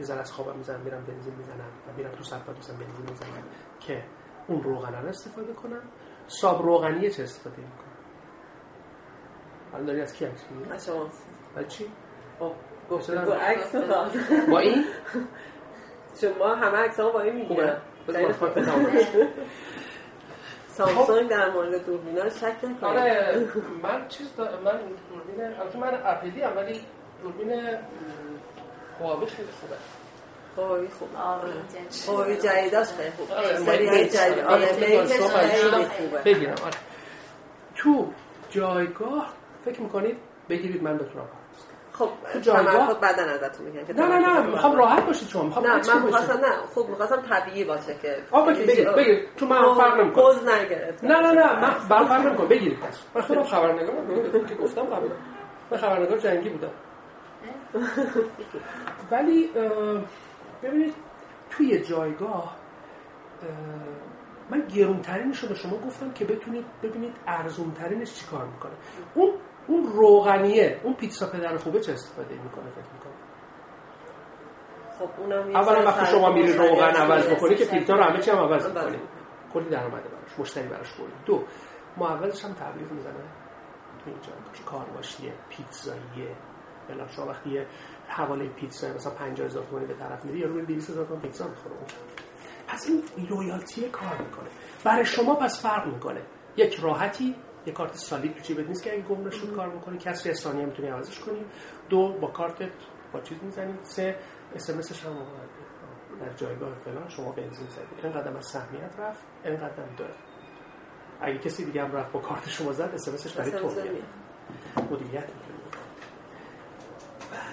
یه ذره از خوابم می‌زنم میرم بنزین می‌زنم و میرم تو صفحه دوستم بنزین می‌زنم که اون روغن رو استفاده کنم ساب روغنیه چه استفاده می‌کنم حالا داری از کی عکس می‌گیری؟ از شما چی؟ خب با این؟ شما همه عکس با این می‌گیرن. کنم. سامسونگ در مورد دوربینا شک نکنید. آره من چیز دا... من دوربین البته من اپیدی ام ولی دوربین هواوی خیلی خوبه. هواوی خوبه آره جدید. هواوی جدیداش خیلی خوبه آره، سری های میکس. جدید آره، آره. خوبه. بگیرم آره. تو جایگاه فکر می‌کنید بگیرید من بتونم. خب جایگاه- تمرکز بعدا ازتون میگم که نه نه نه می‌خوام. راحت باشید شما می‌خوام نه من. می‌خواستم نه خوب می‌خواستم طبیعی باشه که آه، بگیر، بگیر،. تو من فرق نمی‌کنه. پوز نگرفت نه نه نه من برام فرق نمی‌کنه بگیرید پس من خودم خبرنگارم که گفتم قبلا من خبرنگار جنگی بودم ولی ببینید توی جایگاه اه، من گرونترینش رو به شما گفتم که بتونید ببینید ارزونترینش چی کار می‌کنه اون اون روغنیه اون پیتزا پدر خوبه چه استفاده می‌کنه فکر می‌کنه خب اونم اولا وقتی شما میری روغن عوض بکنی که فیلتر رو همه چی هم عوض. می‌کنی کلی درآمده براش مشتری براش بردی دو معولش هم تبلیغ می‌زنه. تو اینجا که کارواشیه پیتزاییه. بلا شما وقتی یه حواله پیتزا مثلا 50000 تومانی به طرف میدی یارو 200000 تومان پیتزا می‌خوره پس این لویالتی کار می‌کنه. برای شما پس فرق می‌کنه. یک راحتی یک کارت سالید تو جیبت نیست که اگه گم نشد کار می‌کنه کسری از ثانیه می‌تونی عوضش کنی. دو با کارتت با چیز می‌زنی. سه اس ام اسش هم در جایگاه فلان شما بنزین زدی. اینقدر از سهمیت رفت اینقدر داره. اگه کسی دیگه هم رفت با کارت شما زد اس ام اسش برای تو مدیریت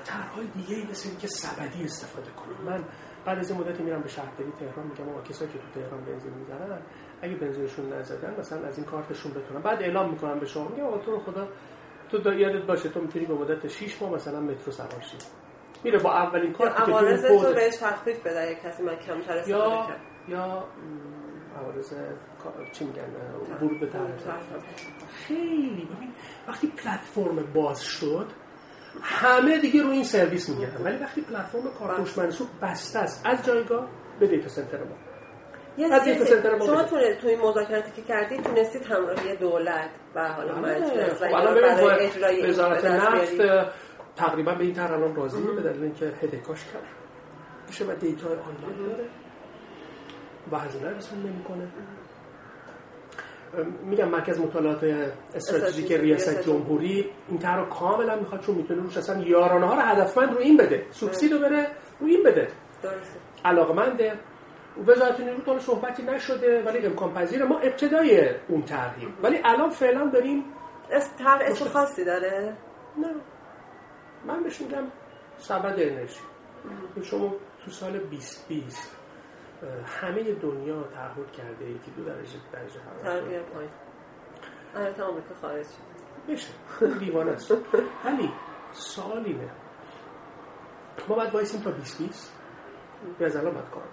طرحهای دیگه ای مثل اینکه سبدی استفاده کنم من بعد از این مدتی میرم به شهرداری تهران میگم آقا کسایی که تو تهران بنزین می‌زنن اگه بنزینشون نزدن مثلا از این کارتشون بتونم بعد اعلام می‌کنم به شما میگم آقا تو خدا تو یادت باشه تو می‌تونی به مدت 6 ماه مثلا مترو سوار شی. میره با اولین کارتی که تو عوارض بهش تخفیف بده کسی من کمتر استفاده یا کرد. یا عوارض کا- چی میگن ورود به خیلی. ببین وقتی پلتفرم باز شد همه دیگه رو این سرویس میگردن. ولی وقتی پلتفرم کارتوش منسوخ بسته است از جایگاه به دیتا سنتر ما. شما. تونه توی مذاکراتی که کردید تونستید همراهی دولت و حالا مجلس خب و برای اجرای وزارت نفت. تقریبا به این طرح الان راضیه به دلیل اینکه هدکاش کرد میشه و دیتا آنلاین داره. و هزینه رسون نمی‌کنه. میگم مرکز مطالعات استراتژیک ریاست جمهوری این طرح رو کاملا می‌خواد چون می‌تونه روش اصلا یارانه ها رو هدفمند رو این بده. سوبسید رو بره رو این بده. علاقمنده. وزارت نیرو تا صحبتی نشده ولی امکان پذیره. ما ابتدای اون طرحیم ولی الان فعلا داریم اس طرح اسم خاصی داره؟ نه. من بهش میگم سبد انرژی. شما تو سال 2020 اه، همه دنیا تعهد کرده یکی دو درجه درجه حرارت پایین. البته آمریکا خارج بشه. دیوانه است. ولی سوال اینه. ما باید وایسیم تا 2020 یا از الان باید کار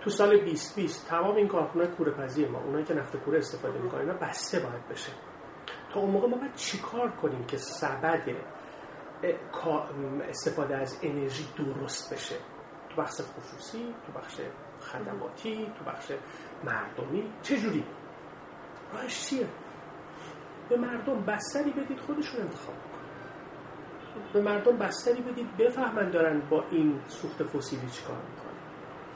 تو سال 2020 تمام این کارخونه کوره پذیر ما اونایی که نفت کوره استفاده می‌کنن اینا بسته باید بشه. تا اون موقع ما باید چیکار کنیم که سبد استفاده از انرژی درست بشه؟ تو بخش خصوصی تو بخش خدماتی تو بخش مردمی چجوری؟ راهش چیه؟ به مردم بستری بدید خودشون انتخاب کنن. به مردم بستری بدید بفهمن دارن با این سوخت فسیلی چیکار می‌کنن.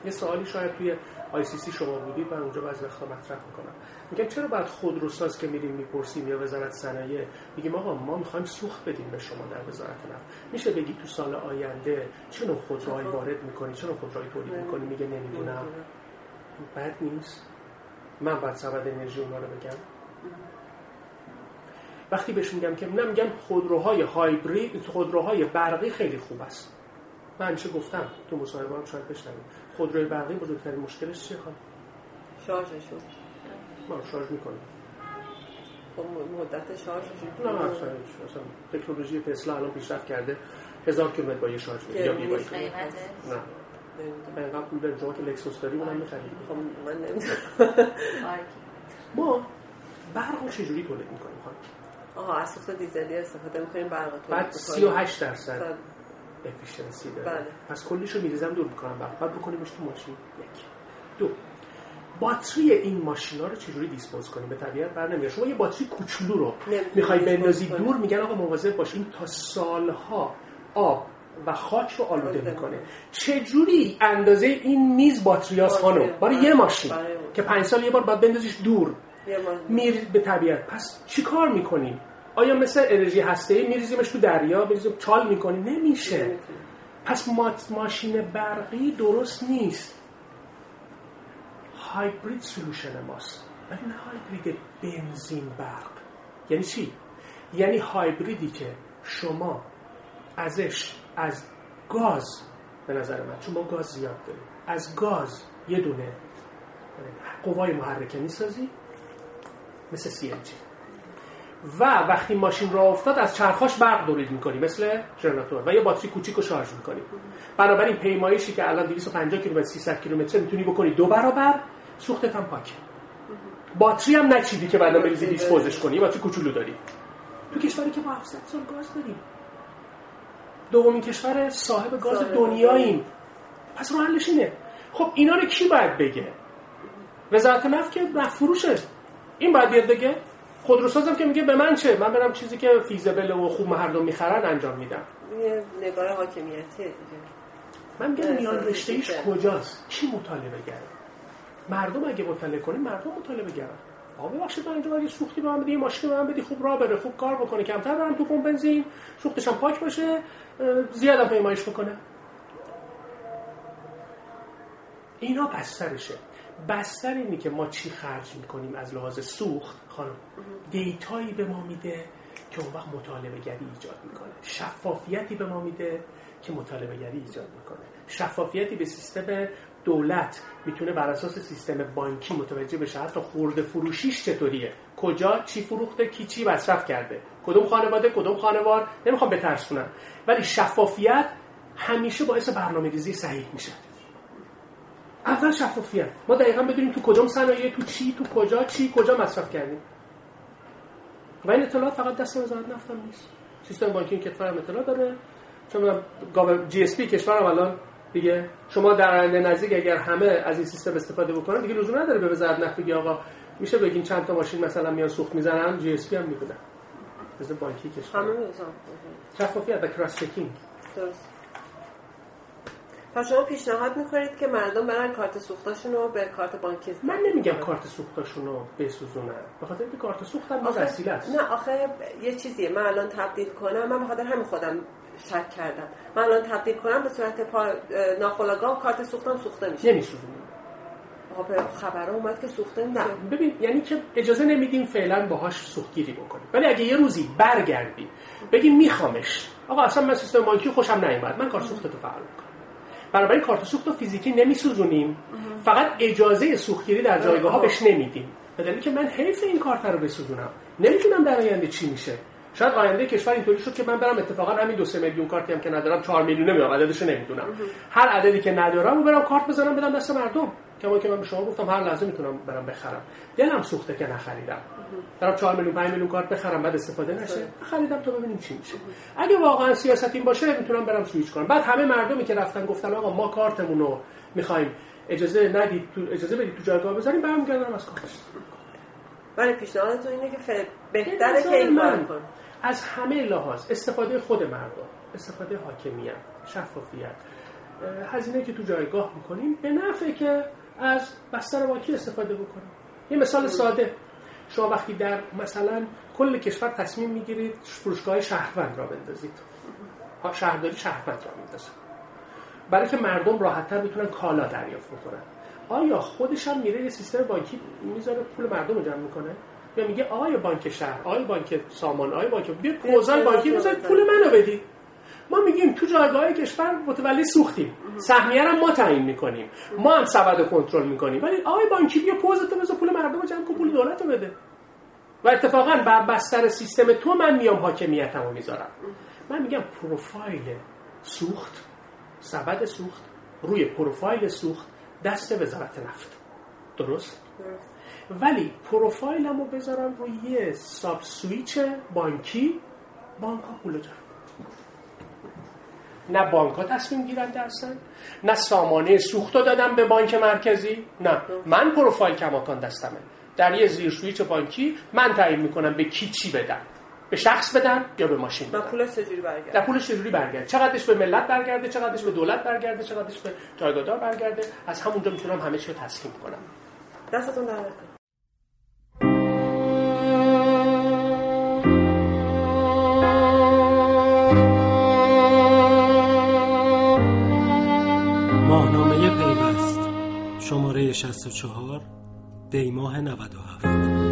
یه سوالی شاید توی آی سی سی شما بودید من اونجا بعضی وقتا مطرح می‌کنم. میگم چرا باید خودروساز که میریم می‌پرسیم یا وزارت صنایع؟ میگیم آقا ما می‌خوایم سوخت بدیم به شما در وزارت نفت. میشه بگی تو سال آینده چه نوع خودروهایی وارد می‌کنی؟ چه نوع خودروهایی تولید می‌کنی؟ میگه نمی‌دونم. بد نیست؟ من باید سبد انرژی اونا رو بگم. وقتی بهش میگم که نه میگم خودروهای هایبرید خودروهای برقی خیلی خوب است. من همیشه گفتم تو مصاحبه هم شاید بشنوید. خودروی برقی بزرگترین مشکلش چیه خانم؟ شارژشون ما رو شارژ می‌کنیم خب مدت شارژشون نه نه اصلا اصلا تکنولوژی تسلا الان پیشرفت کرده. هزار کیلومتر با یه شارژ میده یا. قیمته؟ نه. اینقدر پول داریم شما که لکسوس داری اونم می‌خرید خب من نمی‌دونم. ما برق رو چجوری تولید می‌کنیم خانم؟ آها از سوخت دیزلی استفاده می‌کنیم برق تولید بعد می‌کنیم. 38 درصد. صد. efficiency داره. بله. پس کلیشو میریزم دور می‌کنم. بعد بعد بکنیمش تو ماشین. یک. دو. باتری این ماشینا رو چجوری dispose کنیم؟ به طبیعت بر نمیاد. شما یه باتری کوچولو رو می‌خوای بندازی. دور میگن آقا مواظب باشین تا سالها آب و خاک رو آلوده می‌کنه. چجوری اندازه این میز باتریاس باتری. خانم؟ برای بله. یه ماشین برای- که پنج سال یه بار باید بندازیش دور. میره به طبیعت. پس چی کار می‌کنیم؟ آیا مثل انرژی هسته ای میریزیمش تو دریا؟ میریزیم چال می‌کنیم؟ نمیشه. پس ماشین برقی درست نیست. هایبرید سلوشن ماست. ولی نه هایبرید بنزین برق. یعنی چی؟ یعنی هایبریدی که شما ازش از گاز به نظر من چون ما گاز زیاد داریم از گاز یه دونه قوای محرکه می‌سازی مثل سی و وقتی ماشین را افتاد از چرخاش برق دورید می‌کنی مثل ژنراتور. و یه باتری کوچیک رو شارژ می‌کنی. بنابراین پیمایشی که الان 250 کیلومتر 300 کیلومتر می‌تونی بکنی دو برابر سوختت هم پاکه. باتری هم نچیدی که بعدا بریزی دیسپوزش کنی باتری کوچولو داری. تو کشوری که با 700 سال گاز داریم. دومین کشور صاحب گاز دنیاییم. پس رو حلش اینه. خب اینا رو کی باید بگه؟ وزارت نفت که نفت فروشه این باید بیاد بگه خودروسازم که میگه به من چه؟ من برم چیزی که فیزبل و خوب مردم می‌خرن انجام میدم. یه نگاه حاکمیتیه دیگه. من میگم میان رشته ایش کجاست؟ کی مطالبه گره مردم اگه مطالعه کنیم مردم مطالبه گرن آقا ببخشید من اینجا اگه سوختی به من بدی ماشین به من بدی خوب راه بره خوب کار بکنه. کمتر برم تو پمپ بنزین سوختش هم پاک باشه زیادم پیمایش بکنه. اینا بسترشه. بستر اینی که ما چی خرج می‌کنیم از لحاظ سوخت؟ خانم دیتایی به ما میده که اون وقت مطالبه گری ایجاد می‌کنه. شفافیتی به ما میده که مطالبه گری ایجاد می‌کنه. شفافیتی به سیستم دولت می‌تونه بر اساس سیستم بانکی متوجه بشه حتی خورده فروشیش چطوریه. کجا چی فروخته کی چی مصرف کرده. کدوم خانواده کدوم خانوار؟ نمی‌خوام بترسونم. ولی شفافیت همیشه باعث برنامه ریزی صحیح میشه اول شفافیت. ما دقیقا بدونیم تو کدوم صنایع تو چی تو کجا چی کجا مصرف کردیم. و این اطلاعات فقط دست وزارت نفت نیست. سیستم بانکی این کشور هم اطلاع داره چون PSP کشورم الان دیگه. شما در آینده نزدیک اگر همه از این سیستم استفاده بکنن دیگه لزوم نداره به وزارت نفت بگی آقا میشه بگین چند تا ماشین مثلا میان سوخت می‌زنن؟ PSP هم می‌دونن مثل بانکی کشور. همه شفافیت و کراس چکینگ. درست. پس شما پیشنهاد می‌کنید که مردم برن کارت سوختاشون رو به کارت بانکی من نمیگم کارت سوختاشون رو بسوزونن. به خاطر اینکه کارت سوخت هم وسیله است. نه آخه یه چیزیه. من الان تبدیل کنم. من به خاطر همین خودم شک کردم. من الان تبدیل کنم به صورت پا... ناخودآگاه کارت سوختم سوخته میشه. نمیسوزونه خبر اومد که سوخته نه. ببین یعنی که اجازه نمیدیم فعلا باهاش سوختگیری بکنیم. ولی اگه یه روزی برگردی بگی میخوامش. آقا اصلا من سیستم بانکی خوشم نیومد. من کار سوختتو فعال می‌کنم. بنابراین کارت سوخت و فیزیکی نمیسوزونیم. فقط اجازه سوختگیری در جایگاه ها بهش نمیدیم. به که من حیف این کارت رو بسوزونم. نمی‌دونم در آینده چی میشه. شاید آینده کشور اینطوری شد که من برم اتفاقا همین دو سه میلیون کارتی هم که ندارم 4 میلیون نمی‌دونم عددش نمی‌دونم. هر عددی که ندارم رو برم کارت بزنم بدم دست مردم. کما که من به شما گفتم هر لحظه می‌تونم برم بخرم. دلم سوخته که نخریدم. برم 4 میلیون 5 میلیون کارت بخرم بعد استفاده نشه. خریدم تا ببینیم چی میشه. اگه واقعا سیاست این باشه می‌تونم برم سویچ کنم. بعد همه مردمی که رفتن گفتن آقا ما کارتمون رو می‌خوایم اجازه ندید تو اجازه بدید تو جایگاه بذاریم برمیگردم از کارش ولی پیشنهادتون اینه که بهتره که این کار از همه لحاظ استفاده خود مردم استفاده حاکمیت شفافیت هزینه که تو جایگاه می‌کنیم به نفعه که از بستر واکی استفاده بکنیم یه مثال ساده. شما وقتی در مثلا کل کشور تصمیم می‌گیرید فروشگاه شهروند را بندازید. شهرداری شهروند را میندازن برای که مردم راحتتر بتونن کالا دریافت بکنن. آیا خودش هم میره یه سیستم بانکی می‌ذاره پول مردم رو جمع می‌کنه؟ یا میگه آقای بانک شهر آقای بانک سامان آقای بانک بیا پوزای بانکی بذارید پول منو بدید. ما میگیم تو جایگاه کشور متولی سوختیم. سهمیه رو ما تعیین می‌کنیم. ما هم سبد کنترل می‌کنیم. ولی آقای بانکی بیا پوزت بذار پول مردم جمع کن پول دولت رو بده. و اتفاقا بر بستر سیستم تو من میام حاکمیتمو می‌ذارم. من میگم پروفایل سوخت سبد سوخت روی پروفایل سوخت دست وزارت نفت. درست؟ ولی پروفایلم رو بذارم روی یه ساب سویچ بانکی بانک ها پول جمع نه بانک ها تصمیم گیرن درستن نه سامانه سوخت دادم به بانک مرکزی. نه. من پروفایل کماکان دستمه. در یه زیر سویچ بانکی من تعیین می‌کنم به کی چی بدم. به شخص بدن یا به ماشین بدن پولش چجوری برگرده؟ در پولش چجوری برگرده؟ چقدرش به ملت برگرده؟ چقدرش به دولت برگرده؟ چقدرش به جایگاه برگرده؟ از همونجا می‌تونم همه چی رو تسکین کنم. دستتون شماره 64 دیماه 97